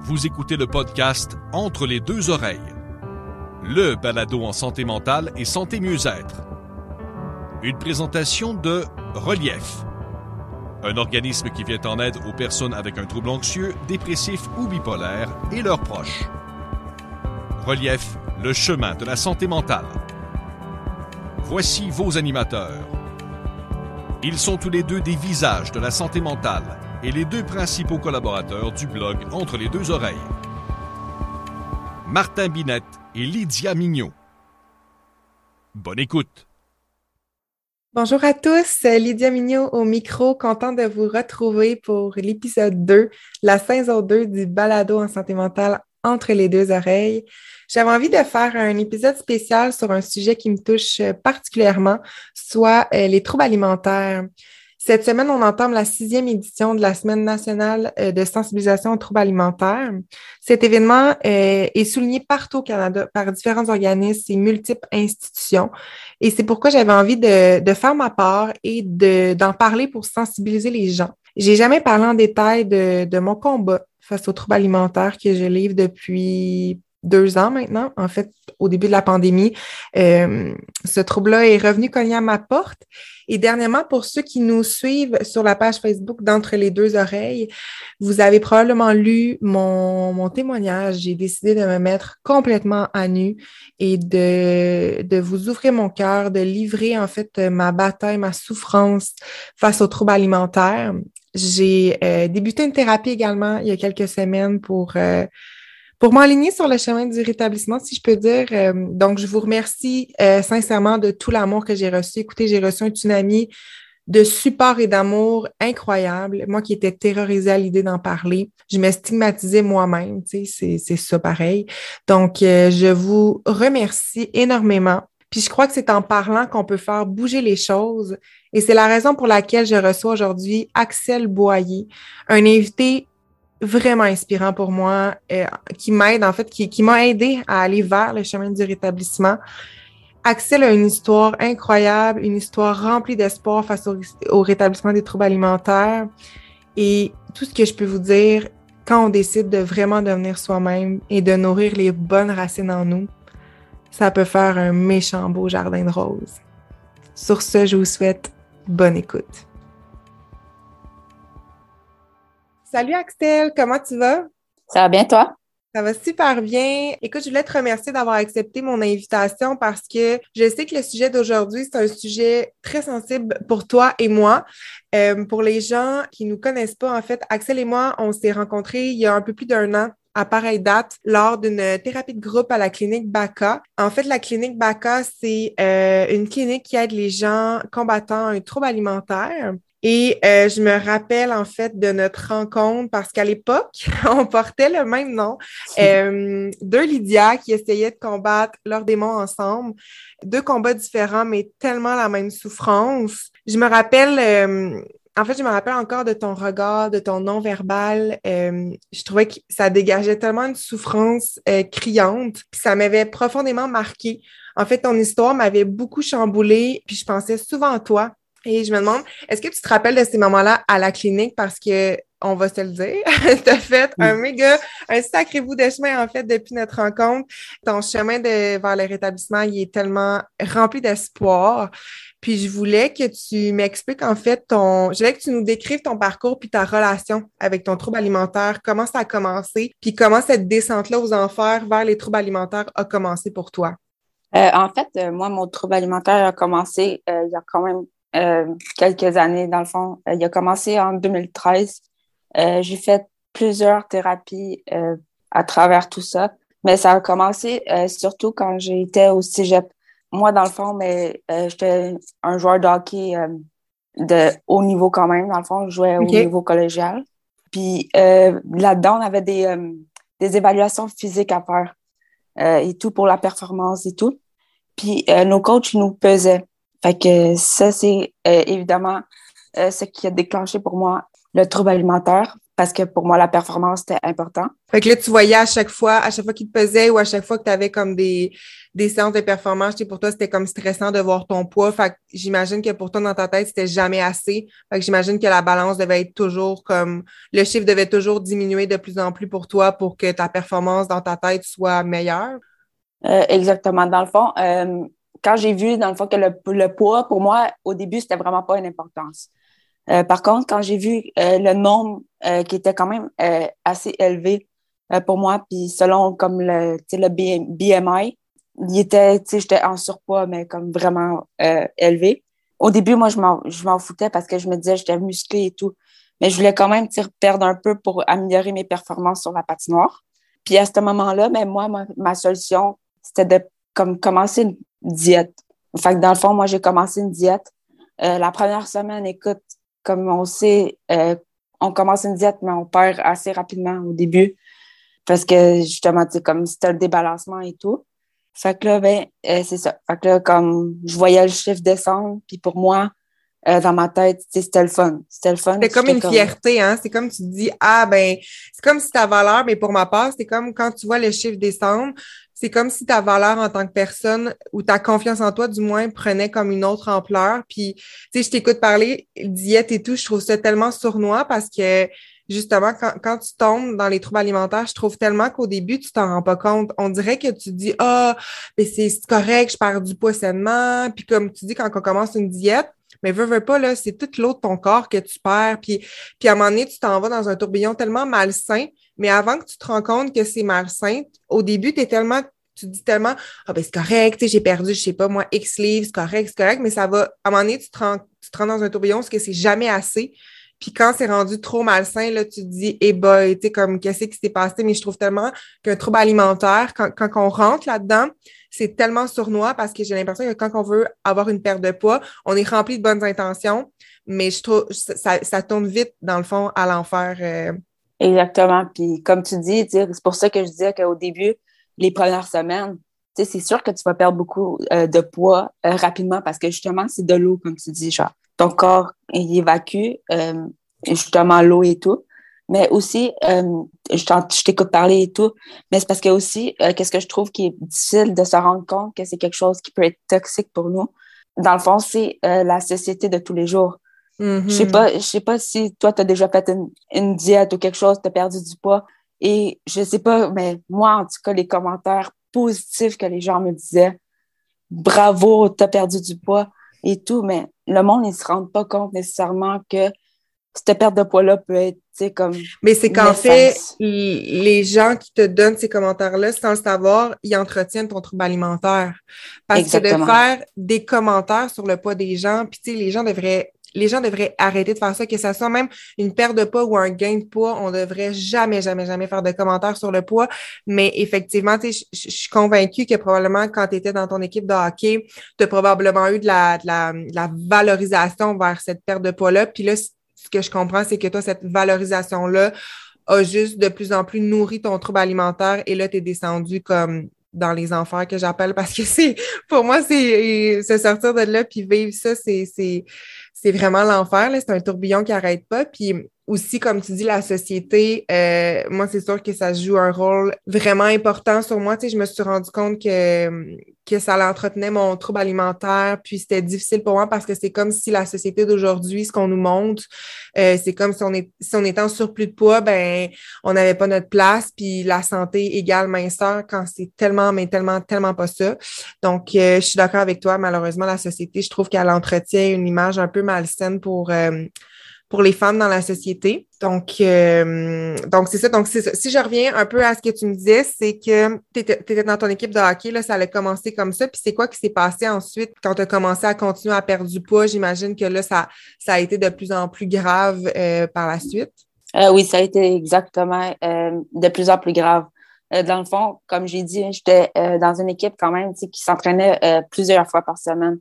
Vous écoutez le podcast Entre les deux oreilles, le balado en santé mentale et santé mieux-être. Une présentation de Relief, un organisme qui vient en aide aux personnes avec un trouble anxieux, dépressif ou bipolaire et leurs proches. Relief, le chemin de la santé mentale. Voici vos animateurs. Ils sont tous les deux des visages de la santé mentale et les deux principaux collaborateurs du blog Entre les deux oreilles. Martin Binette et Lydia Mignot. Bonne écoute. Bonjour à tous, Lydia Mignot au micro, content de vous retrouver pour l'épisode 2, la saison 2 du balado en santé mentale entre les deux oreilles. J'avais envie de faire un épisode spécial sur un sujet qui me touche particulièrement, soit euh, les troubles alimentaires. Cette semaine, on entame la sixième édition de la Semaine nationale euh, de sensibilisation aux troubles alimentaires. Cet événement euh, est souligné partout au Canada par différents organismes et multiples institutions. Et c'est pourquoi j'avais envie de, faire ma part et d'en parler pour sensibiliser les gens. J'ai jamais parlé en détail de, de mon combat face aux troubles alimentaires que je livre depuis deux ans maintenant, en fait, au début de la pandémie. Euh, ce trouble-là est revenu cogner à ma porte. Et dernièrement, pour ceux qui nous suivent sur la page Facebook d'Entre les deux oreilles, vous avez probablement lu mon, témoignage. J'ai décidé de me mettre complètement à nu et de, de vous ouvrir mon cœur, de livrer en fait ma bataille, ma souffrance face aux troubles alimentaires. J'ai euh, débuté une thérapie également il y a quelques semaines pour... Euh, pour m'aligner sur le chemin du rétablissement, si je peux dire, euh, donc je vous remercie euh, sincèrement de tout l'amour que j'ai reçu. Écoutez, j'ai reçu un tsunami de support et d'amour incroyable. Moi qui étais terrorisée à l'idée d'en parler, je me stigmatisais moi-même, tu sais, c'est ça pareil. Donc, euh, je vous remercie énormément. Puis je crois que c'est en parlant qu'on peut faire bouger les choses. Et c'est la raison pour laquelle je reçois aujourd'hui Axel Boyer, un invité vraiment inspirant pour moi, euh, qui m'aide, en fait, qui, qui m'a aidé à aller vers le chemin du rétablissement. Axel a une histoire incroyable, une histoire remplie d'espoir face au, au, rétablissement des troubles alimentaires. Et tout ce que je peux vous dire, quand on décide de vraiment devenir soi-même et de nourrir les bonnes racines en nous, ça peut faire un méchant beau jardin de roses. Sur ce, je vous souhaite bonne écoute. Salut Axel, comment tu vas? Ça va bien toi? Ça va super bien. Écoute, je voulais te remercier d'avoir accepté mon invitation parce que je sais que le sujet d'aujourd'hui, c'est un sujet très sensible pour toi et moi. Euh, pour les gens qui nous connaissent pas, en fait, Axel et moi, on s'est rencontrés il y a un peu plus d'un an à pareille date lors d'une thérapie de groupe à la clinique BACA. En fait, la clinique BACA, c'est euh, une clinique qui aide les gens combattant un trouble alimentaire. Et euh, je me rappelle en fait de notre rencontre parce qu'à l'époque, on portait le même nom. Euh, deux Lydia qui essayaient de combattre leurs démons ensemble. Deux combats différents, mais tellement la même souffrance. Je me rappelle, euh, en fait, je me rappelle encore de ton regard, de ton non-verbal. Euh, je trouvais que ça dégageait tellement une souffrance criante. ça m'avait profondément marqué. En fait, ton histoire m'avait beaucoup chamboulée, puis je pensais souvent à toi et je me demande, est-ce que tu te rappelles de ces moments-là à la clinique? Parce que on va se le dire, tu as fait un méga, un sacré bout de chemin, en fait, depuis notre rencontre. Ton chemin de, vers le rétablissement, il est tellement rempli d'espoir. Puis je voulais que tu m'expliques, en fait, ton, je voulais que tu nous décrives ton parcours puis ta relation avec ton trouble alimentaire, comment ça a commencé, puis comment cette descente-là aux enfers vers les troubles alimentaires a commencé pour toi? Euh, en fait, euh, moi, mon trouble alimentaire a commencé euh, il y a quand même quelques années, dans le fond. Euh, il a commencé en 2013. Euh, j'ai fait plusieurs thérapies à travers tout ça, mais ça a commencé surtout quand j'étais au cégep. Moi, dans le fond, mais j'étais un joueur de hockey de haut niveau quand même. Dans le fond, je jouais au niveau collégial. Puis là-dedans, on avait des, des évaluations physiques à faire et tout pour la performance et tout. Puis nos coachs nous pesaient. Fait que ça, c'est euh, évidemment euh, ce qui a déclenché pour moi le trouble alimentaire. parce que pour moi, la performance, c'était important. Fait que là, tu voyais à chaque fois, à chaque fois qu'il te pesait ou à chaque fois que tu avais comme des, des séances de performance, tu sais, pour toi, c'était comme stressant de voir ton poids. Fait que j'imagine que pour toi, dans ta tête, c'était jamais assez. Fait que j'imagine que la balance devait être toujours comme, le chiffre devait toujours diminuer de plus en plus pour toi pour que ta performance dans ta tête soit meilleure. Euh, exactement. Dans le fond, euh, quand j'ai vu, dans le fond, que le, le poids, pour moi, au début, c'était vraiment pas une importance. Euh, par contre, quand j'ai vu euh, le nombre euh, qui était quand même assez élevé pour moi, puis selon comme le, le BMI, il était, j'étais en surpoids, mais comme vraiment élevé. Au début, moi, je m'en foutais parce que je me disais j'étais musclée et tout. Mais je voulais quand même perdre un peu pour améliorer mes performances sur la patinoire. Puis à ce moment-là, ben, moi, ma, ma solution, c'était de comme commencer une diète. Fait que dans le fond, moi, j'ai commencé une diète. la première semaine, écoute, comme on sait, euh, on commence une diète, mais on perd assez rapidement au début parce que justement, c'est comme c'était le débalancement et tout. Fait que là, ben, euh, c'est ça. Fait que là, comme je voyais le chiffre descendre, puis pour moi, euh, dans ma tête, c'était le fun. C'était le fun. C'est comme une fierté, hein? C'est comme tu dis, ah ben, c'est comme si ta valeur, mais pour ma part, c'est comme quand tu vois le chiffre descendre, c'est comme si ta valeur en tant que personne ou ta confiance en toi, du moins, prenait comme une autre ampleur. Puis, tu sais, je t'écoute parler diète et tout, je trouve ça tellement sournois parce que justement, quand, quand tu tombes dans les troubles alimentaires, je trouve tellement qu'au début, tu t'en rends pas compte. On dirait que tu dis, ah, mais c'est correct, je perds du poids sainement. Puis comme tu dis, quand on commence une diète, mais veux, veux pas, là, c'est tout l'eau de ton corps que tu perds. Puis, puis à un moment donné, tu t'en vas dans un tourbillon tellement malsain mais avant que tu te rends compte que c'est malsain, au début, tu es tellement tu dis tellement Ah ben c'est correct, j'ai perdu, je sais pas moi, X livres, c'est correct, c'est correct, mais ça va, à un moment donné, tu te rends, tu te rends dans un tourbillon parce que c'est jamais assez. Puis quand c'est rendu trop malsain, là, tu te dis, eh ben, tu sais, comme, qu'est-ce qui s'est passé? Mais je trouve tellement qu'un trouble alimentaire, quand, quand on rentre là-dedans, c'est tellement sournois parce que j'ai l'impression que quand on veut avoir une perte de poids, on est rempli de bonnes intentions, mais je trouve, ça, ça tourne vite, dans le fond, à l'enfer. Euh, Exactement. Puis comme tu dis, c'est pour ça que je disais qu'au début, les premières semaines, c'est sûr que tu vas perdre beaucoup euh, de poids euh, rapidement parce que justement, c'est de l'eau, comme tu dis, genre. Ton corps, il évacue justement l'eau et tout. Mais aussi, je t'écoute parler et tout, mais c'est parce que aussi, qu'est-ce que je trouve qui est difficile de se rendre compte que c'est quelque chose qui peut être toxique pour nous? Dans le fond, c'est la société de tous les jours. Je sais mm-hmm. pas, je sais pas si toi, tu as déjà fait une, diète ou quelque chose, tu as perdu du poids. Et je sais pas, mais moi, en tout cas, les commentaires positifs que les gens me disaient, bravo, tu as perdu du poids et tout, mais le monde, ne se rend pas compte nécessairement que cette perte de poids-là peut être, comme. Mais c'est qu'en fait, les gens qui te donnent ces commentaires-là, sans le savoir, ils entretiennent ton trouble alimentaire. Parce que de faire des commentaires sur le poids des gens, puis tu sais, les gens devraient les gens devraient arrêter de faire ça, que ça soit même une perte de poids ou un gain de poids. On devrait jamais, jamais, jamais faire de commentaires sur le poids. Mais effectivement, je suis convaincue que probablement quand tu étais dans ton équipe de hockey, tu as probablement eu de la, de la, la valorisation vers cette perte de poids-là. Puis là, ce que je comprends, c'est que toi, cette valorisation-là a juste de plus en plus nourri ton trouble alimentaire et là, tu es descendu comme dans les enfers que j'appelle parce que c'est pour moi c'est se sortir de là puis vivre ça c'est vraiment l'enfer. C'est un tourbillon qui n'arrête pas. Puis aussi, comme tu dis, la société, euh, moi, c'est sûr que ça joue un rôle vraiment important sur moi. Tu sais, je me suis rendu compte que, que ça entretenait mon trouble alimentaire, puis c'était difficile pour moi parce que c'est comme si la société d'aujourd'hui, ce qu'on nous montre, euh, c'est comme si on, est, si on était en surplus de poids, ben on n'avait pas notre place, puis la santé égale minceur quand c'est tellement, mais tellement, tellement pas ça. Donc, euh, je suis d'accord avec toi. Malheureusement, la société, je trouve qu'elle entretient une image un peu malsaine pour pour les femmes dans la société. Donc, euh, donc c'est ça. Donc, ça. Si je reviens un peu à ce que tu me disais, c'est que tu étais, dans ton équipe de hockey, là, ça allait commencer comme ça. Puis c'est quoi qui s'est passé ensuite quand tu as commencé à continuer à perdre du poids? J'imagine que là, ça, ça a été de plus en plus grave euh, par la suite. Euh, oui, ça a été exactement de plus en plus grave. dans le fond, comme j'ai dit, j'étais dans une équipe quand même qui s'entraînait plusieurs fois par semaine,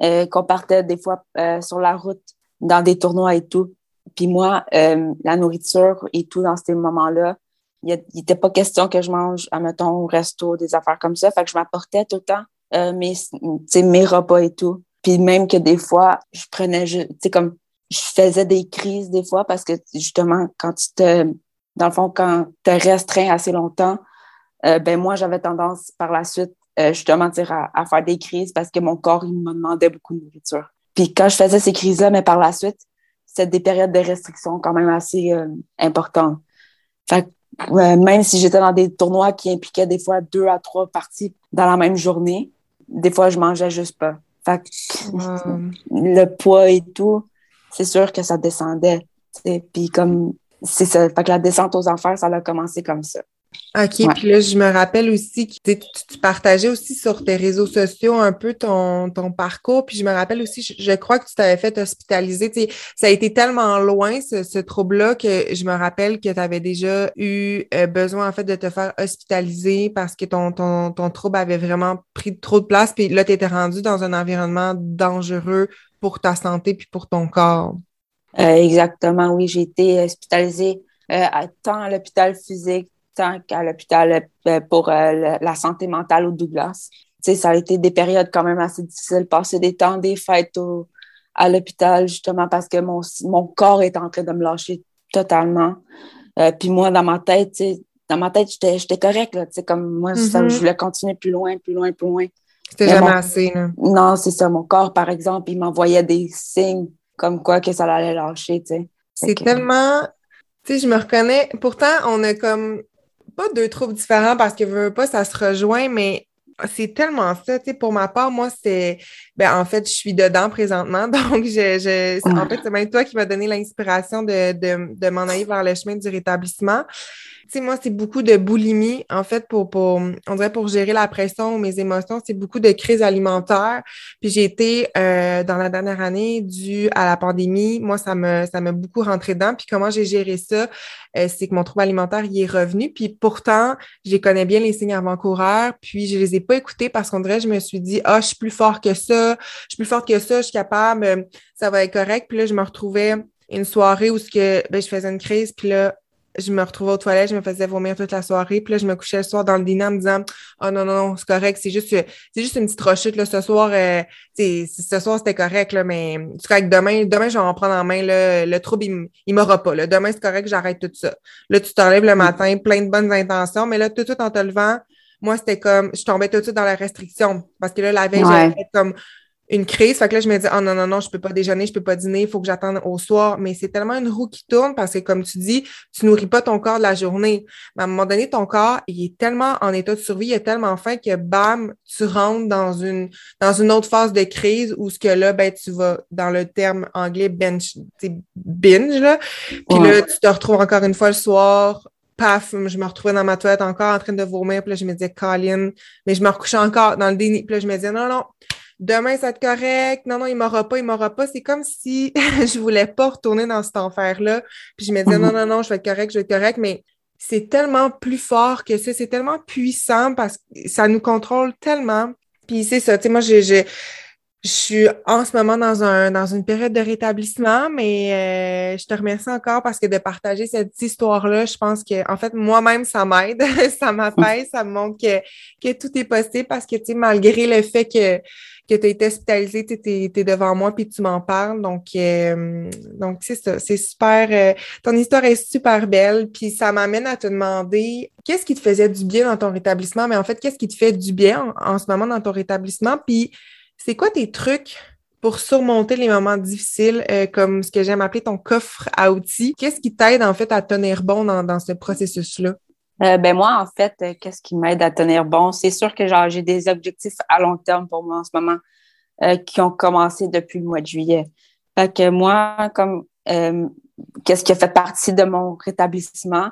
qu'on partait des fois sur la route dans des tournois et tout. Puis moi, euh, la nourriture et tout dans ces moments-là, il n'était pas question que je mange, admettons, au resto, des affaires comme ça. Fait que je m'apportais tout le temps euh, mes, mes repas et tout. Puis même que des fois, je prenais, tu sais, comme je faisais des crises des fois parce que justement, quand tu te, dans le fond, quand tu es restreint assez longtemps, euh, ben moi, j'avais tendance par la suite, euh, justement, à, faire des crises parce que mon corps, il me demandait beaucoup de nourriture. Puis quand je faisais ces crises-là, mais par la suite, c'était des périodes de restriction quand même assez euh, importantes. Fait même si j'étais dans des tournois qui impliquaient des fois deux à trois parties dans la même journée, des fois, je mangeais juste pas. Fait le poids et tout, c'est sûr que ça descendait. Puis comme, c'est ça. Fait que la descente aux enfers, ça a commencé comme ça. OK, puis là, je me rappelle aussi que tu, partageais aussi sur tes réseaux sociaux un peu ton, ton parcours, puis je me rappelle aussi, je, crois que tu t'avais fait hospitaliser. Tu ça a été tellement loin, ce, trouble-là, que je me rappelle que tu avais déjà eu euh, besoin, en fait, de te faire hospitaliser parce que ton, ton, ton trouble avait vraiment pris trop de place, puis là, tu étais rendu dans un environnement dangereux pour ta santé puis pour ton corps. Euh, exactement, oui. J'ai été hospitalisée euh, tant à l'hôpital physique qu'à l'hôpital euh, pour euh, la santé mentale au Douglas. ça a été des périodes quand même assez difficiles, passer des temps, des fêtes à l'hôpital, justement parce que mon, mon corps est en train de me lâcher totalement. Euh, puis moi, dans ma tête, dans ma tête, j'étais correcte. Là, comme moi, mm-hmm. je voulais continuer plus loin, plus loin, plus loin. C'était jamais assez. Non, c'est ça. Mon corps, par exemple, il m'envoyait des signes comme quoi que ça allait lâcher. C'est tellement... Tu sais, je me reconnais. Pourtant, on a comme pas deux troubles différents parce que veux pas, ça se rejoint, mais c'est tellement ça. Tu sais, pour ma part, moi, c'est. Ben, en fait, je suis dedans présentement. Donc, je, je... en fait, c'est même toi qui m'as donné l'inspiration de, de, de m'en aller vers le chemin du rétablissement sais, moi, c'est beaucoup de boulimie, en fait, pour, pour, on dirait pour gérer la pression ou mes émotions, c'est beaucoup de crises alimentaires. Puis j'ai été, euh, dans la dernière année, dû à la pandémie, moi, ça me, ça m'a beaucoup rentré dedans. Puis comment j'ai géré ça, euh, c'est que mon trouble alimentaire y est revenu. Puis pourtant, je connais bien les signes avant-coureurs, puis je les ai pas écoutés parce qu'on dirait, je me suis dit, ah, je suis plus fort que ça, je suis plus forte que ça, je suis capable, ça va être correct. Puis là, je me retrouvais une soirée où ce que ben, je faisais une crise, puis là, je me retrouvais aux toilettes, je me faisais vomir toute la soirée. Puis là, je me couchais le soir dans le dîner en me disant Oh non, non, non, c'est correct, c'est juste, c'est juste une petite rechute. Là, ce soir, euh, ce soir, c'était correct, là, mais c'est correct, demain, demain, je vais en prendre en main. Là, le trouble, il, il m'aura pas. Là. Demain, c'est correct, j'arrête tout ça. Là, tu t'enlèves le matin, plein de bonnes intentions, mais là, tout de suite en te levant, moi, c'était comme je tombais tout de suite dans la restriction. Parce que là, la veille, j'avais fait comme une crise. Fait que là, je me dis, oh non, non, non, je peux pas déjeuner, je peux pas dîner, il faut que j'attende au soir. Mais c'est tellement une roue qui tourne parce que, comme tu dis, tu nourris pas ton corps de la journée. Mais à un moment donné, ton corps, il est tellement en état de survie, il est tellement faim que, bam, tu rentres dans une, dans une autre phase de crise où ce que là, ben, tu vas, dans le terme anglais, bench, binge, là. Puis là, tu te retrouves encore une fois le soir, paf, je me retrouvais dans ma toilette encore en train de vomir. Puis là, je me disais, Colin, mais je me recouchais encore dans le déni. Puis là, je me disais, non, non, demain, ça va être correct. Non, non, il m'aura pas, il m'aura pas. C'est comme si je voulais pas retourner dans cet enfer-là. Puis je me disais, non, mhm. non, non, je vais être correct, je vais être correct. Mais c'est tellement plus fort que ça. C'est tellement puissant parce que ça nous contrôle tellement. Puis c'est ça, tu sais, moi, j'ai, je suis en ce moment dans, un, dans une période de rétablissement, mais euh, je te remercie encore parce que de partager cette histoire-là, je pense que, en fait, moi-même, ça m'aide, ça m'apaise, ça me montre que, que tout est possible parce que, tu sais, malgré le fait que, que tu as été hospitalisé, tu es, devant moi puis tu m'en parles. Donc, euh, donc c'est ça, c'est super. Euh, ton histoire est super belle. Puis ça m'amène à te demander qu'est-ce qui te faisait du bien dans ton rétablissement, mais en fait, qu'est-ce qui te fait du bien en, ce moment dans ton rétablissement? Puis c'est quoi tes trucs pour surmonter les moments difficiles, euh, comme ce que j'aime appeler ton coffre à outils? Qu'est-ce qui t'aide en fait à tenir bon dans, dans ce processus-là? Euh, ben moi, en fait, euh, qu'est-ce qui m'aide à tenir bon? C'est sûr que j'ai des objectifs à long terme pour moi en ce moment euh, qui ont commencé depuis le mois de juillet. Fait que moi, comme qu'est-ce qui a fait partie de mon rétablissement,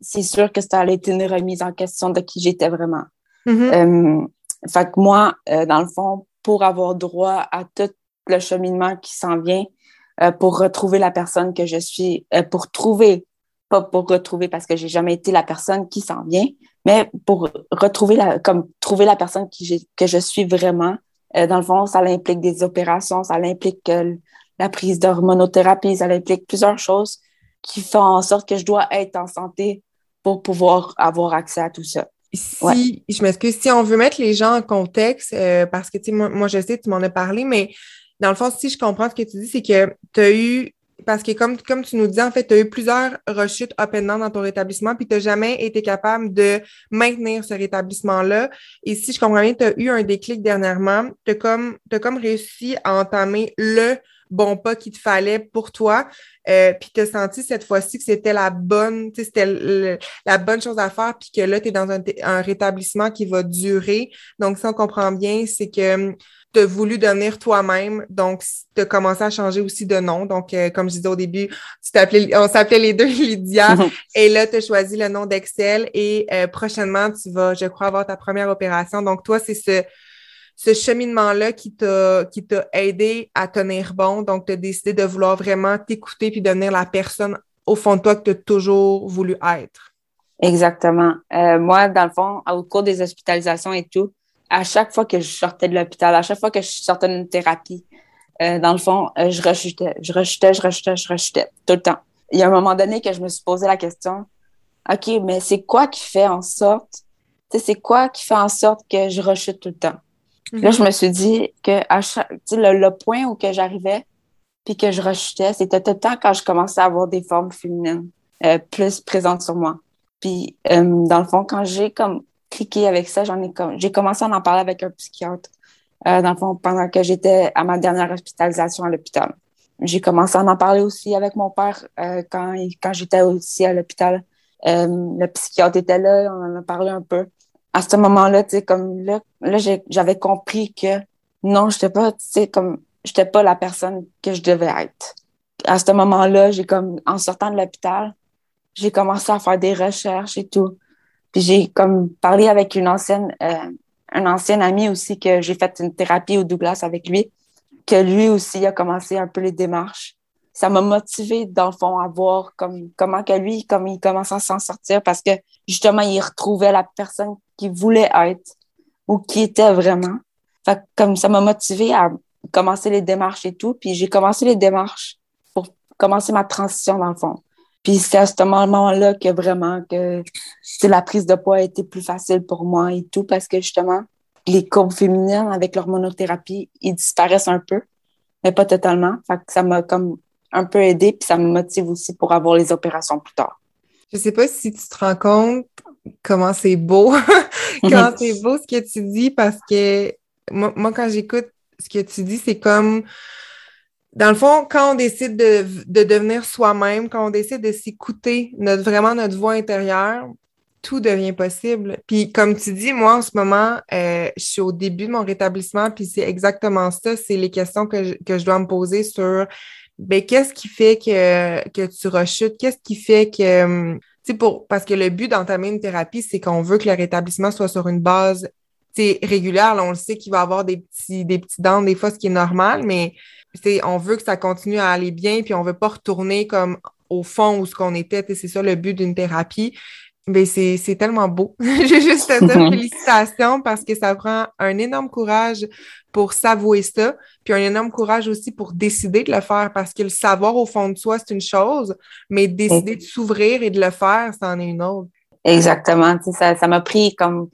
c'est sûr que ça a été une remise en question de qui j'étais vraiment. Mm-hmm. fait que moi, dans le fond, pour avoir droit à tout le cheminement qui s'en vient, pour retrouver la personne que je suis, pour trouver pas pour retrouver parce que j'ai jamais été la personne qui s'en vient, mais pour retrouver la, comme trouver la personne qui que je suis vraiment. Euh, dans le fond, ça implique des opérations, ça implique la prise d'hormonothérapie, ça implique plusieurs choses qui font en sorte que je dois être en santé pour pouvoir avoir accès à tout ça. Si, je m'excuse, si on veut mettre les gens en contexte, euh, parce que, tu sais, moi, moi, je sais, tu m'en as parlé, mais dans le fond, si je comprends ce que tu dis, c'est que tu as eu parce que comme, comme tu nous dis, en fait, tu as eu plusieurs rechutes up and down dans ton rétablissement, puis tu n'as jamais été capable de maintenir ce rétablissement-là. Et si je comprends bien, tu as eu un déclic dernièrement, tu as comme, comme réussi à entamer le bon pas qu'il te fallait pour toi, euh, puis tu as senti cette fois-ci que c'était la bonne, c'était la bonne chose à faire, puis que là, tu es dans un, un, rétablissement qui va durer. Donc, si on comprend bien, c'est que tu as voulu devenir toi-même, donc tu as commencé à changer aussi de nom. Donc, euh, comme je disais au début, tu t'appelais, on s'appelait les deux Lydia, et là, tu as choisi le nom d'Excel et euh, prochainement, tu vas, je crois, avoir ta première opération. Donc, toi, c'est ce, ce cheminement-là qui t'a qui t'a aidé à tenir bon. Donc, tu as décidé de vouloir vraiment t'écouter puis devenir la personne au fond de toi que tu as toujours voulu être. Exactement. Euh, moi, dans le fond, au cours des hospitalisations et tout, à chaque fois que je sortais de l'hôpital, à chaque fois que je sortais d'une thérapie, euh, dans le fond, euh, je rechutais, je rechutais, je rechutais, je rechutais, tout le temps. Il y a un moment donné que je me suis posé la question, OK, mais c'est quoi qui fait en sorte, tu sais, c'est quoi qui fait en sorte que je rechute tout le temps? Là, je me suis dit que à chaque, le, le point où que j'arrivais, puis que je rechutais, c'était tout le temps quand je commençais à avoir des formes féminines euh, plus présentes sur moi. Puis, euh, dans le fond, quand j'ai comme cliqué avec ça, j'en ai comme, j'ai commencé à en parler avec un psychiatre, euh, dans le fond, pendant que j'étais à ma dernière hospitalisation à l'hôpital. J'ai commencé à en parler aussi avec mon père euh, quand, quand j'étais aussi à l'hôpital. Euh, le psychiatre était là, on en a parlé un peu à ce moment-là, tu sais, comme là, là j'avais compris que non, j'étais pas, tu sais, comme, j'étais pas la personne que je devais être. À ce moment-là, j'ai comme, en sortant de l'hôpital, j'ai commencé à faire des recherches et tout. Puis j'ai comme parlé avec une ancienne, euh, un ancien ami aussi que j'ai fait une thérapie au Douglas avec lui, que lui aussi a commencé un peu les démarches. Ça m'a motivé dans le fond à voir comme, comment que lui, comme il commence à s'en sortir parce que justement, il retrouvait la personne qui voulait être ou qui était vraiment. Comme ça m'a motivé à commencer les démarches et tout. Puis j'ai commencé les démarches pour commencer ma transition dans le fond. Puis c'est à ce moment-là que vraiment que la prise de poids a été plus facile pour moi et tout parce que justement, les courbes féminines avec l'hormonothérapie, ils disparaissent un peu, mais pas totalement. Ça m'a comme un peu aidé puis ça me motive aussi pour avoir les opérations plus tard. Je sais pas si tu te rends compte comment c'est beau, comment c'est beau ce que tu dis parce que moi, quand j'écoute ce que tu dis, c'est comme dans le fond, quand on décide de, de devenir soi-même, quand on décide de s'écouter, notre, vraiment notre voix intérieure, tout devient possible. Puis comme tu dis, moi en ce moment, euh, je suis au début de mon rétablissement, puis c'est exactement ça, c'est les questions que que je dois me poser sur ben, qu'est-ce qui fait que, que tu rechutes, qu'est-ce qui fait que pour, parce que le but d'entamer une thérapie, c'est qu'on veut que le rétablissement soit sur une base régulière. Là, on le sait qu'il va avoir des petits, des petits dents, des fois, ce qui est normal, mais on veut que ça continue à aller bien, puis on veut pas retourner comme au fond où ce qu'on était. C'est ça le but d'une thérapie. Mais c'est tellement beau. J'ai juste à dire félicitations parce que ça prend un énorme courage pour s'avouer ça, puis un énorme courage aussi pour décider de le faire parce que le savoir au fond de soi, c'est une chose, mais décider de s'ouvrir et de le faire, c'en est une autre. Exactement. Ça m'a pris comme,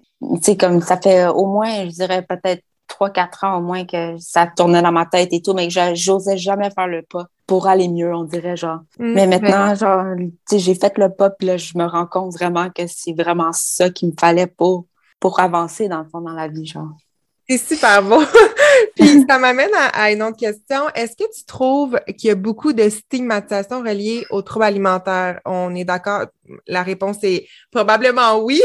comme ça fait au moins, je dirais peut-être trois, quatre ans au moins que ça tournait dans ma tête et tout, mais que j'osais jamais faire le pas pour aller mieux, on dirait, genre. Mm, mais maintenant, genre, j'ai fait le pas, puis là, je me rends compte vraiment que c'est vraiment ça qu'il me fallait pour, pour avancer, dans le fond, dans la vie, genre. C'est super beau. Puis ça m'amène à, une autre question. Est-ce que tu trouves qu'il y a beaucoup de stigmatisation reliée aux troubles alimentaires? On est d'accord? La réponse est probablement oui.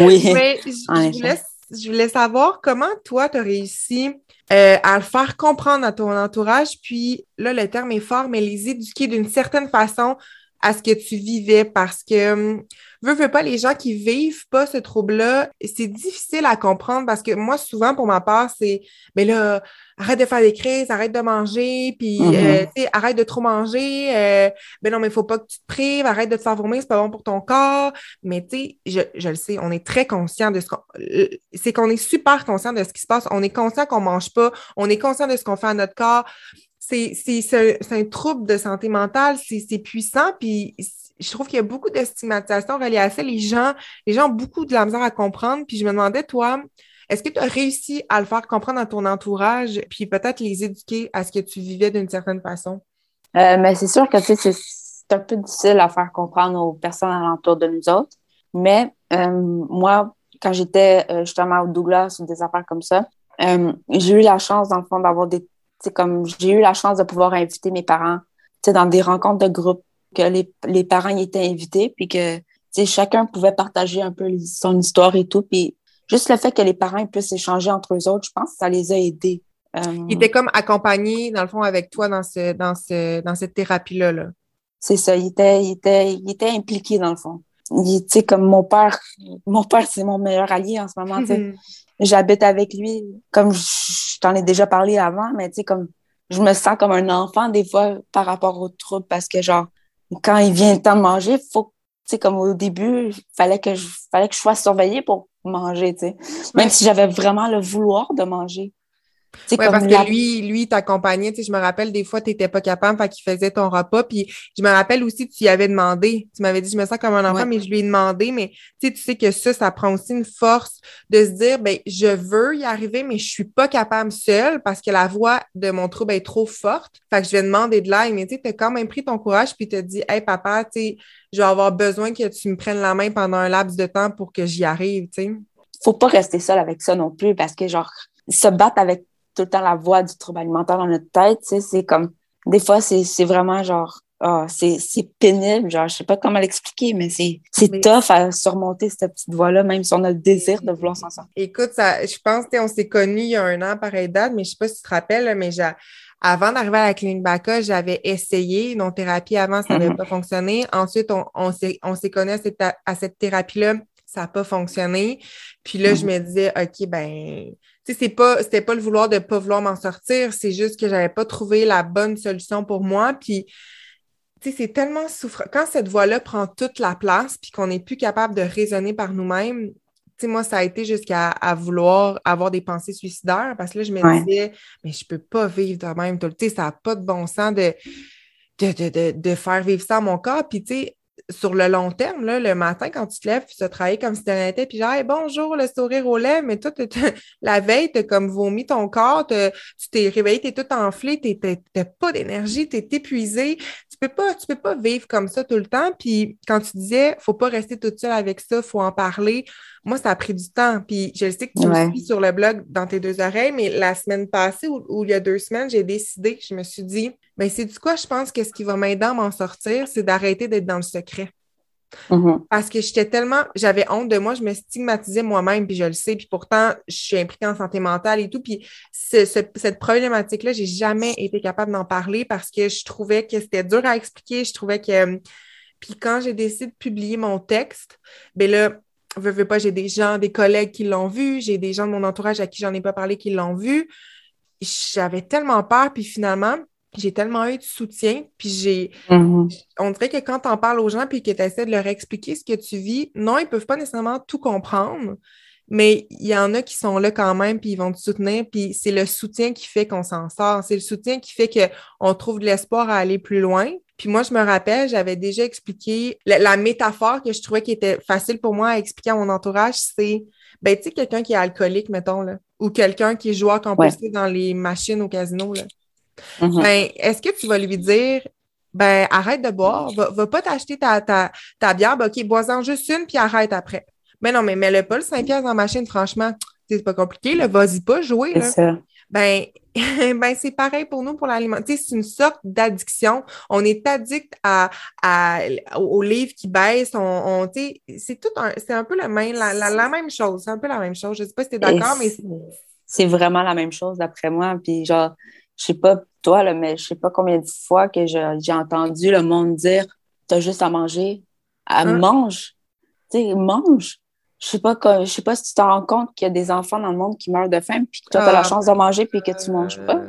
Oui. Mais je, voulais, je, voulais, savoir comment toi, tu as réussi euh, à le faire comprendre à ton entourage. Puis là, le terme est fort, mais les éduquer d'une certaine façon à ce que tu vivais parce que hum, veux, veux pas, les gens qui vivent pas ce trouble-là, c'est difficile à comprendre parce que moi, souvent, pour ma part, c'est, mais là, arrête de faire des crises, arrête de manger, puis, euh, mm-hmm. arrête de trop manger, euh, ben non, mais il faut pas que tu te prives, arrête de te faire vomir, c'est pas bon pour ton corps. Mais, tu sais, je, je le sais, on est très conscient de ce qu'on, euh, c'est qu'on est super conscient de ce qui se passe, on est conscient qu'on mange pas, on est conscient de ce qu'on fait à notre corps, c'est un trouble de santé mentale, c'est puissant, puis je trouve qu'il y a beaucoup de stigmatisation reliée à ça. Les gens, les gens ont beaucoup de la misère à comprendre, puis je me demandais, toi, est-ce que tu as réussi à le faire comprendre à ton entourage, puis peut-être les éduquer à ce que tu vivais d'une certaine façon? Euh, mais c'est sûr que c'est un peu difficile à faire comprendre aux personnes alentour de nous autres. Mais euh, moi, quand j'étais euh, justement au Douglas ou des affaires comme ça, j'ai eu la chance, dans le fond, d'avoir des. comme j'ai eu la chance de pouvoir inviter mes parents dans des rencontres de groupe, que les, les parents y étaient invités, puis que chacun pouvait partager un peu son histoire et tout. Puis juste le fait que les parents puissent échanger entre eux autres, je pense que ça les a aidés. Euh, il était comme accompagné, dans le fond, avec toi dans, ce, dans, ce, dans cette thérapie-là. -là, c'est ça, il était, il, était, il était impliqué dans le fond. Tu sais, comme mon père, mon père, c'est mon meilleur allié en ce moment. J'habite avec lui, comme je, t'en ai déjà parlé avant, mais tu sais, comme je me sens comme un enfant des fois par rapport aux troubles parce que, genre, quand il vient le temps de manger, il faut sais, comme au début, il fallait que je, fallait que je sois surveillée pour manger, tu sais. Même si j'avais vraiment le vouloir de manger. Oui, parce que lui, lui t'accompagnait. Tu sais, je me rappelle, des fois, tu n'étais pas capable, fait qu'il faisait ton repas. Puis je me rappelle aussi, tu y avais demandé. Tu m'avais dit, je me sens comme un enfant, mais je lui ai demandé. Mais tu sais, tu sais que ça, ça prend aussi une force de se dire, ben, je veux y arriver, mais je suis pas capable seule parce que la voix de mon trouble est trop forte. Fait que je vais demander de l'aide. Mais tu as quand même pris ton courage puis tu dit, hey, papa, tu sais, je vais avoir besoin que tu me prennes la main pendant un laps de temps pour que j'y arrive, tu sais. Faut pas rester seul avec ça non plus parce que, genre, se battre avec tout le temps la voix du trouble alimentaire dans notre tête, tu sais, c'est comme, des fois, c'est vraiment genre, oh, c'est pénible, genre, je sais pas comment l'expliquer, mais c'est tough à surmonter cette petite voix-là, même si on a le désir de vouloir s'en sortir. Écoute, ça, je pense qu'on s'est connus il y a un an, pareil date, mais je sais pas si tu te rappelles, mais avant d'arriver à la clinique BACA, j'avais essayé non thérapie avant, ça n'avait mm-hmm. pas fonctionné. Ensuite, on, on s'est connus à cette, à cette thérapie-là, ça n'a pas fonctionné. Puis là, je mm-hmm. me disais, OK, ben, c'est pas, c'était pas le vouloir de pas vouloir m'en sortir, c'est juste que j'avais pas trouvé la bonne solution pour moi. Puis, tu sais, c'est tellement souffrant. Quand cette voix-là prend toute la place, puis qu'on n'est plus capable de raisonner par nous-mêmes, tu sais, moi, ça a été jusqu'à vouloir avoir des pensées suicidaires parce que là, je me disais, mais je peux pas vivre de même. Tu sais, ça n'a pas de bon sens de, de, de, de, faire vivre ça à mon corps. Puis, tu sais, sur le long terme, là, le matin, quand tu te lèves, tu te travailles comme si tu étais, puis genre, bonjour, le sourire aux lèvres, mais toi, la veille, tu as comme vomi ton corps, tu t'es réveillé, tu es tout enflé, tu n'as pas d'énergie, tu es épuisé. Tu peux pas, tu peux pas vivre comme ça tout le temps. Puis quand tu disais, faut pas rester toute seule avec ça, faut en parler. Moi, ça a pris du temps. Puis je sais que tu me suis sur le blog dans tes deux oreilles, mais la semaine passée ou, il y a deux semaines, j'ai décidé, je me suis dit, mais c'est du quoi, je pense que ce qui va m'aider à m'en sortir, c'est d'arrêter d'être dans le secret. Mm-hmm. Parce que j'étais tellement, j'avais honte de moi, je me stigmatisais moi-même, puis je le sais, puis pourtant, je suis impliquée en santé mentale et tout. Puis cette problématique-là, j'ai jamais été capable d'en parler parce que je trouvais que c'était dur à expliquer. Je trouvais que. Puis quand j'ai décidé de publier mon texte, ben là, veux, veux pas, j'ai des gens, des collègues qui l'ont vu, j'ai des gens de mon entourage à qui j'en ai pas parlé qui l'ont vu. J'avais tellement peur, puis finalement, j'ai tellement eu de soutien, puis j'ai... Mm-hmm. On dirait que quand tu en parles aux gens, puis que tu essaies de leur expliquer ce que tu vis, non, ils peuvent pas nécessairement tout comprendre, mais il y en a qui sont là quand même, puis ils vont te soutenir, puis c'est le soutien qui fait qu'on s'en sort. C'est le soutien qui fait qu'on trouve de l'espoir à aller plus loin. Puis moi, je me rappelle, j'avais déjà expliqué la, métaphore que je trouvais qui était facile pour moi à expliquer à mon entourage, c'est, ben, tu sais, quelqu'un qui est alcoolique, mettons, là, ou quelqu'un qui est joueur composé dans les machines au casino, là. Mm-hmm. Ben, est-ce que tu vas lui dire, ben, arrête de boire, va, va pas t'acheter ta, ta, ta, bière, ben, OK, bois-en juste une, puis arrête après. Ben non, mais mets-le pas le 5 pièces dans la machine, franchement, c'est pas compliqué, là, vas-y pas jouer. Là. Ben, ben c'est pareil pour nous pour l'alimentation. C'est une sorte d'addiction. On est addict à, à, aux livres qui baissent. On, on c'est tout un, c'est un peu la même, la, la, même chose. C'est un peu la même chose. Je sais pas si tu es d'accord, mais c'est vraiment la même chose d'après moi. Puis genre, je sais pas toi, là, mais je sais pas combien de fois que j'ai entendu le monde dire T'as juste à manger. À hein? mange. Tu sais, mange. Je sais pas je sais pas si tu te rends compte qu'il y a des enfants dans le monde qui meurent de faim, puis que toi, tu as la ah, chance de manger, puis que tu manges pas.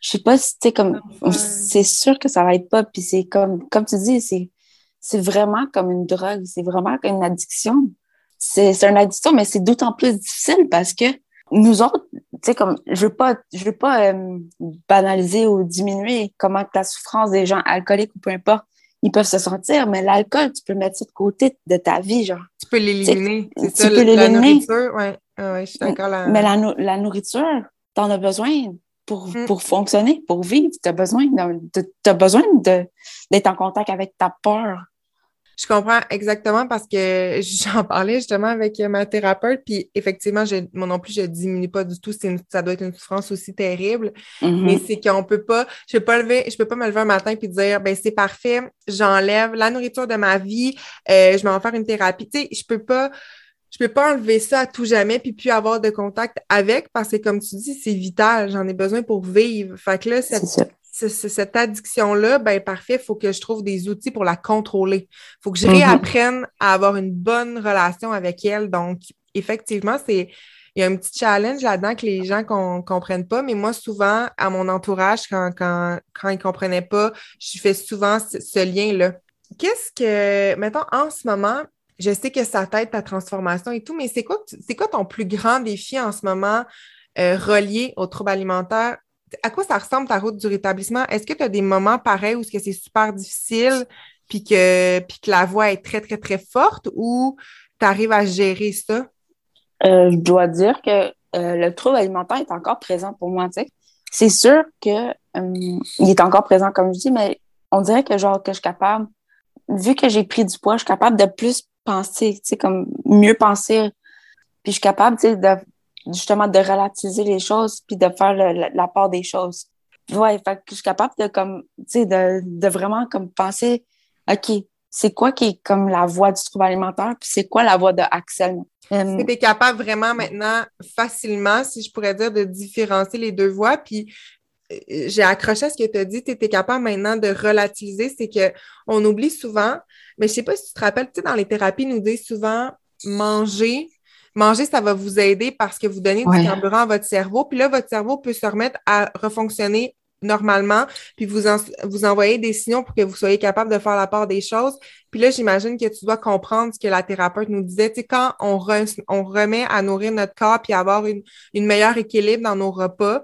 Je sais pas si, tu sais, comme, c'est sûr que ça va être pas, puis c'est comme, comme tu dis, c'est, c'est vraiment comme une drogue, c'est vraiment comme une addiction. C'est, c'est une addiction, mais c'est d'autant plus difficile parce que nous autres, sais, comme, je veux pas, je veux pas euh, banaliser ou diminuer comment que la souffrance des gens alcooliques ou peu importe, ils peuvent se sentir, mais l'alcool, tu peux mettre ça de côté de ta vie, genre. Tu peux l'éliminer, c'est ça. Tu peux l'éliminer. La nourriture, ouais. ouais, je suis d'accord là. Mais la, la nourriture, t'en as besoin pour, mm. pour fonctionner, pour vivre. Tu as besoin d'être en contact avec ta peur. Je comprends exactement parce que j'en parlais justement avec ma thérapeute, puis effectivement, je, moi non plus, je diminue pas du tout. ça doit être une souffrance aussi terrible. Mm-hmm. Mais c'est qu'on peut pas, je peux pas lever, je peux pas me lever un matin puis dire ben c'est parfait, j'enlève la nourriture de ma vie, euh, je vais en faire une thérapie. Tu sais, je peux pas je peux pas enlever ça à tout jamais puis puis avoir de contact avec parce que comme tu dis, c'est vital. J'en ai besoin pour vivre. Fait que là, cette, addiction-là, ben parfait, il faut que je trouve des outils pour la contrôler. Il faut que je mm-hmm. réapprenne à avoir une bonne relation avec elle. Donc, effectivement, c'est. Il y a un petit challenge là-dedans que les gens ne comprennent pas, mais moi, souvent, à mon entourage, quand, quand, quand ils ne comprenaient pas, je fais souvent ce, ce lien-là. Qu'est-ce que, mettons, en ce moment, je sais que ça t'aide ta transformation et tout, mais c'est quoi, c'est quoi ton plus grand défi en ce moment euh, relié aux troubles alimentaires? À quoi ça ressemble ta route du rétablissement? Est-ce que tu as des moments pareils où c'est super difficile puis que, puis que la voix est très, très, très forte ou tu arrives à gérer ça? Euh, je dois dire que euh, le trouble alimentaire est encore présent pour moi. C'est sûr qu'il est encore présent, comme je dis, mais on dirait que genre que je suis capable, vu que j'ai pris du poids, je suis capable de plus penser, comme mieux penser. Puis je suis capable, de, justement de relativiser les choses puis de faire la, part des choses. Ouais, fait que je suis capable de, comme, tu sais, de, de vraiment comme penser, OK, c'est quoi qui est comme la voie du trouble alimentaire, puis c'est quoi la voie de Axel? Um, tu es capable vraiment maintenant facilement, si je pourrais dire, de différencier les deux voies. Puis euh, j'ai accroché à ce que tu as dit, tu étais capable maintenant de relativiser, c'est qu'on oublie souvent, mais je sais pas si tu te rappelles, tu sais, dans les thérapies, ils nous disent souvent manger. Manger, ça va vous aider parce que vous donnez du carburant à votre cerveau. Puis là, votre cerveau peut se remettre à refonctionner normalement, puis vous, vous envoyez des signaux pour que vous soyez capable de faire la part des choses. Puis là, j'imagine que tu dois comprendre ce que la thérapeute nous disait. Tu sais, quand on, on remet à nourrir notre corps puis avoir une, une meilleure équilibre dans nos repas,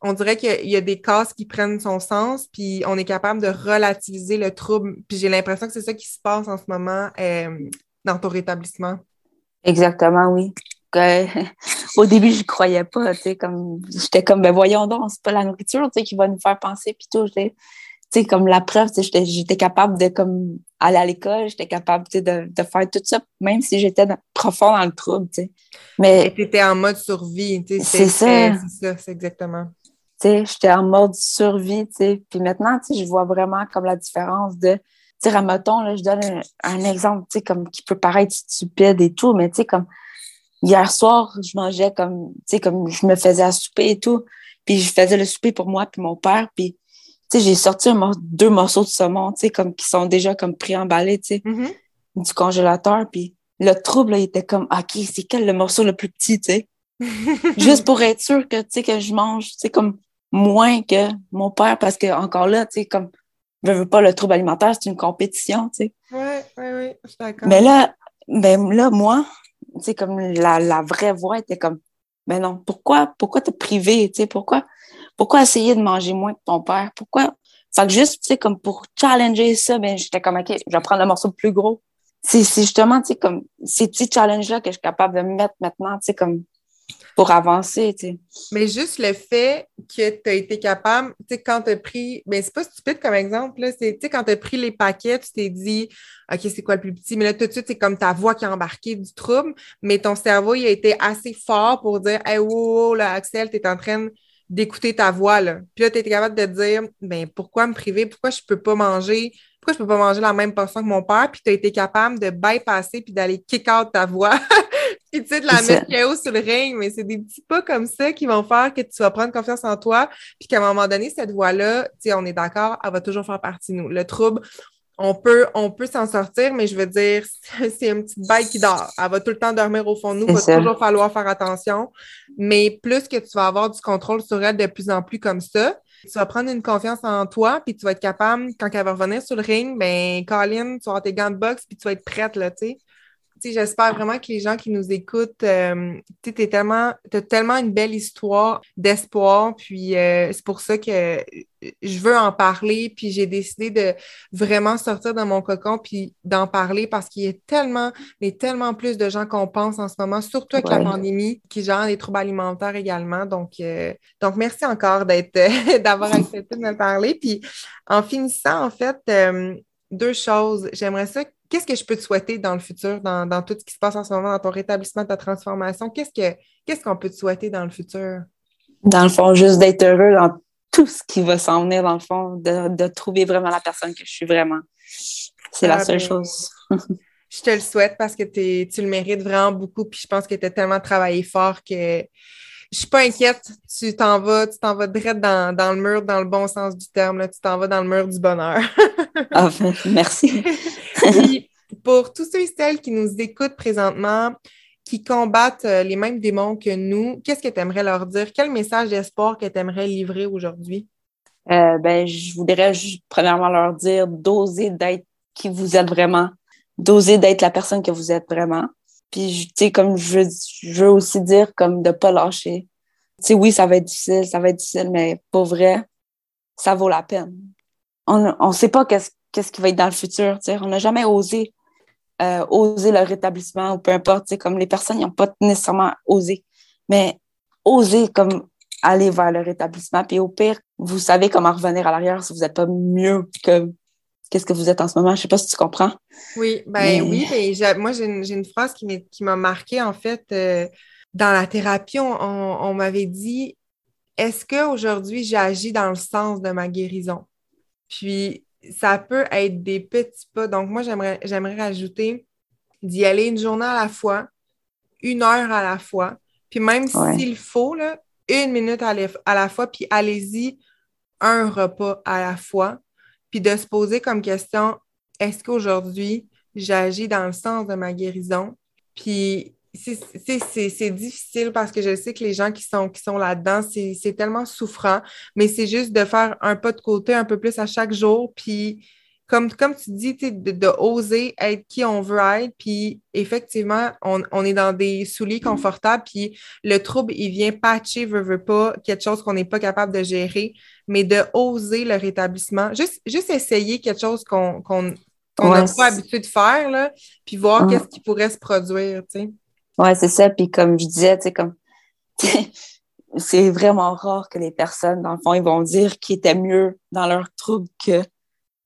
on dirait qu'il y a des cases qui prennent son sens, puis on est capable de relativiser le trouble. Puis j'ai l'impression que c'est ça qui se passe en ce moment euh, dans ton rétablissement. Exactement, oui. au début, je croyais pas, tu sais, comme j'étais comme ben voyons donc, c'est pas la nourriture, tu sais, qui va nous faire penser puis tout, tu sais, comme la preuve, j'étais capable de comme aller à l'école, j'étais capable de, de, faire tout ça, même si j'étais profond dans le trouble, tu sais. Mais tu étais en mode survie, tu sais. C'est ça. C'est ça, c'est exactement j'étais en mode survie, tu Puis maintenant, tu je vois vraiment comme la différence de, tu sais, là, je donne un, exemple, tu sais, comme qui peut paraître stupide et tout, mais tu sais, comme hier soir, je mangeais comme, tu sais, comme je me faisais à souper et tout, puis je faisais le souper pour moi puis mon père, puis tu sais, j'ai sorti deux morceaux de saumon, tu sais, comme qui sont déjà comme préemballés, tu sais, mm-hmm. du congélateur, puis le trouble, il était comme, OK, c'est quel le morceau le plus petit, tu sais? Juste pour être sûr que, tu sais, que je mange, tu sais, comme moins que mon père parce que encore là, tu sais, comme je veux pas le trouble alimentaire, c'est une compétition, tu sais. Oui, oui, oui, je suis d'accord. Mais là, ben là, moi, tu sais, comme la, la vraie voix était comme ben non, pourquoi, pourquoi te priver, tu sais, pourquoi, pourquoi essayer de manger moins que ton père? Pourquoi? Fait que juste, tu sais, comme pour challenger ça, ben j'étais comme OK, je vais prendre le morceau le plus gros. C'est justement, tu sais, comme ces petits challenges-là que je suis capable de mettre maintenant, tu sais, comme pour avancer, tu sais. Mais juste le fait que tu as été capable, tu sais, quand tu as pris, mais c'est pas stupide comme exemple, là, c'est, tu sais, quand tu as pris les paquets, tu t'es dit, OK, c'est quoi le plus petit? Mais là, tout de suite, c'est comme ta voix qui a embarqué du trouble, mais ton cerveau, il a été assez fort pour dire, hey, wow, là, Axel, tu es en train d'écouter ta voix, là. Puis là, tu es capable de te dire, ben, pourquoi me priver? Pourquoi je peux pas manger? Pourquoi je peux pas manger la même portion que mon père? Puis tu as été capable de bypasser puis d'aller kick out ta voix Puis tu sais, de la mettre chaos sur le ring, mais c'est des petits pas comme ça qui vont faire que tu vas prendre confiance en toi, puis qu'à un moment donné, cette voix-là, tu sais, on est d'accord, elle va toujours faire partie de nous. Le trouble, on peut, on peut s'en sortir, mais je veux dire, c'est une petite bête qui dort. Elle va tout le temps dormir au fond de nous, il va toujours falloir faire attention. Mais plus que tu vas avoir du contrôle sur elle de plus en plus comme ça, tu vas prendre une confiance en toi, puis tu vas être capable, quand elle va revenir sur le ring, ben, Colin, tu vas avoir tes gants de boxe, puis tu vas être prête, là, tu sais. J'espère vraiment que les gens qui nous écoutent, euh, tu as tellement, tellement une belle histoire d'espoir, puis euh, c'est pour ça que je veux en parler, puis j'ai décidé de vraiment sortir de mon cocon, puis d'en parler parce qu'il y a tellement, mais tellement plus de gens qu'on pense en ce moment, surtout avec la pandémie, qui gèrent les troubles alimentaires également. Donc, euh, donc merci encore d'être, d'avoir accepté de me parler. Puis en finissant, en fait, deux choses. J'aimerais ça qu'est-ce que je peux te souhaiter dans le futur, dans, tout ce qui se passe en ce moment, dans ton rétablissement, ta transformation? Qu'est-ce que qu'est-ce qu'on peut te souhaiter dans le futur? Dans le fond, juste d'être heureux dans tout ce qui va s'en venir, dans le fond, de, trouver vraiment la personne que je suis vraiment. C'est la ah, seule ben, chose. je te le souhaite parce que tu le mérites vraiment beaucoup. Puis je pense que tu as tellement travaillé fort que je suis pas inquiète. Tu t'en vas, tu t'en vas direct dans, dans, le mur, dans le bon sens du terme. Là. Tu t'en vas dans le mur du bonheur. ah, merci. pour tous ceux et celles qui nous écoutent présentement, qui combattent euh, les mêmes démons que nous, qu'est-ce que tu aimerais leur dire? Quel message d'espoir que tu aimerais livrer aujourd'hui? Euh, ben, je voudrais premièrement leur dire d'oser d'être qui vous êtes vraiment, d'oser d'être la personne que vous êtes vraiment. Puis, tu sais, comme je, veux aussi dire, comme de pas lâcher. Tu sais, oui, ça va être difficile, ça va être difficile, mais pour vrai, ça vaut la peine. On ne sait pas qu'est-ce qu'est-ce qui va être dans le futur. On n'a jamais osé, euh, oser le rétablissement ou peu importe, comme les personnes n'ont pas nécessairement osé. Mais oser, comme, aller vers le rétablissement. Puis au pire, vous savez comment revenir à l'arrière si vous n'êtes pas mieux que qu'est-ce que vous êtes en ce moment. Je sais pas si tu comprends. Oui, ben oui. Ben, moi, j'ai une, phrase qui m'a marqué, en fait. Euh, dans la thérapie, on, m'avait dit Est-ce qu'aujourd'hui, j'agis dans le sens de ma guérison? Puis, ça peut être des petits pas. Donc, moi, j'aimerais, j'aimerais rajouter d'y aller une journée à la fois, une heure à la fois, puis même s'il faut, là, une minute à la fois, puis allez-y un repas à la fois puis de se poser comme question, est-ce qu'aujourd'hui, j'agis dans le sens de ma guérison? Puis c'est difficile parce que je sais que les gens qui sont, qui sont là-dedans, c'est tellement souffrant, mais c'est juste de faire un pas de côté un peu plus à chaque jour, puis comme, comme tu dis, de, oser être qui on veut être, puis effectivement, on, est dans des souliers confortables, puis le trouble, il vient patcher, veut, veut pas, quelque chose qu'on n'est pas capable de gérer, mais de oser le rétablissement, juste, juste essayer quelque chose qu'on n'a pas habitué de faire, là, puis voir qu'est-ce qui pourrait se produire, tu sais. Ouais, c'est ça, puis comme je disais, tu sais, comme... c'est vraiment rare que les personnes, dans le fond, ils vont dire qu'ils étaient mieux dans leur trouble que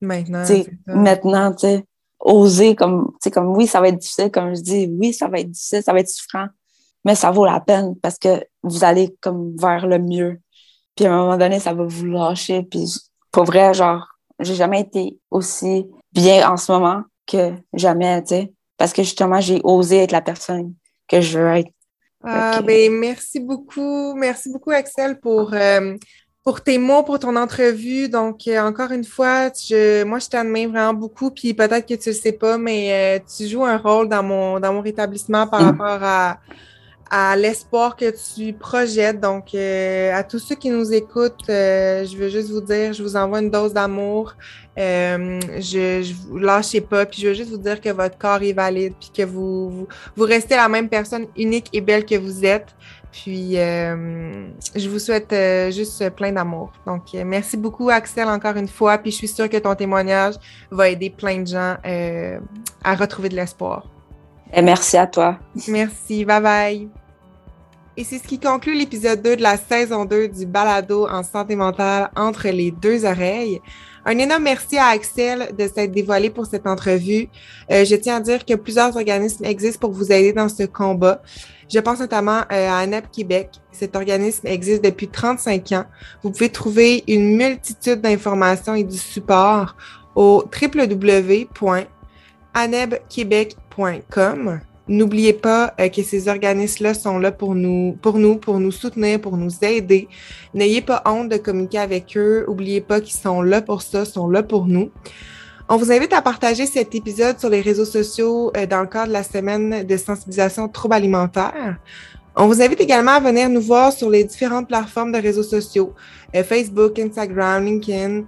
Maintenant. Maintenant, tu sais, oser comme, tu sais, comme oui, ça va être difficile, comme je dis, oui, ça va être difficile, ça va être souffrant, mais ça vaut la peine parce que vous allez comme vers le mieux. Puis à un moment donné, ça va vous lâcher. Puis pour vrai, genre, j'ai jamais été aussi bien en ce moment que jamais, tu sais, parce que justement, j'ai osé être la personne que je veux être. Ah, ben, merci beaucoup. Merci beaucoup, Axel, pour, euh, pour tes mots, pour ton entrevue. Donc, euh, encore une fois, je, moi, je t'admire vraiment beaucoup. Puis peut-être que tu le sais pas, mais euh, tu joues un rôle dans mon, dans mon rétablissement par mm. rapport à, à l'espoir que tu projettes. Donc, euh, à tous ceux qui nous écoutent, je veux juste vous dire, je vous envoie une dose d'amour. je, je vous lâchez pas. Puis je veux juste vous dire que votre corps est valide, puis que vous, vous, vous restez la même personne unique et belle que vous êtes. Puis, euh, je vous souhaite euh, juste plein d'amour. Donc, euh, merci beaucoup, Axel, encore une fois. Puis, je suis sûre que ton témoignage va aider plein de gens à retrouver de l'espoir. Et merci à toi. Merci. Bye bye. Et c'est ce qui conclut l'épisode 2 de la saison 2 du balado en santé mentale entre les deux oreilles. Un énorme merci à Axel de s'être dévoilé pour cette entrevue. je tiens à dire que plusieurs organismes existent pour vous aider dans ce combat. Je pense notamment euh, à ANEP Québec. Cet organisme existe depuis 35 ans. Vous pouvez trouver une multitude d'informations et du support au www.anebquebec.com. N'oubliez pas euh, que ces organismes-là sont là pour nous, pour nous, pour nous soutenir, pour nous aider. N'ayez pas honte de communiquer avec eux. N'oubliez pas qu'ils sont là pour ça, sont là pour nous. On vous invite à partager cet épisode sur les réseaux sociaux euh, dans le cadre de la semaine de sensibilisation troubles alimentaires. On vous invite également à venir nous voir sur les différentes plateformes de réseaux sociaux, euh, Facebook, Instagram, LinkedIn.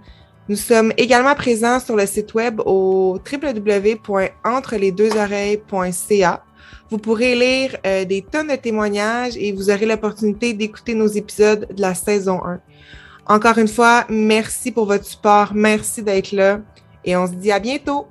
Nous sommes également présents sur le site web au www.entrelesdeuxoreilles.ca. Vous pourrez lire euh, des tonnes de témoignages et vous aurez l'opportunité d'écouter nos épisodes de la saison 1. Encore une fois, merci pour votre support, merci d'être là et on se dit à bientôt.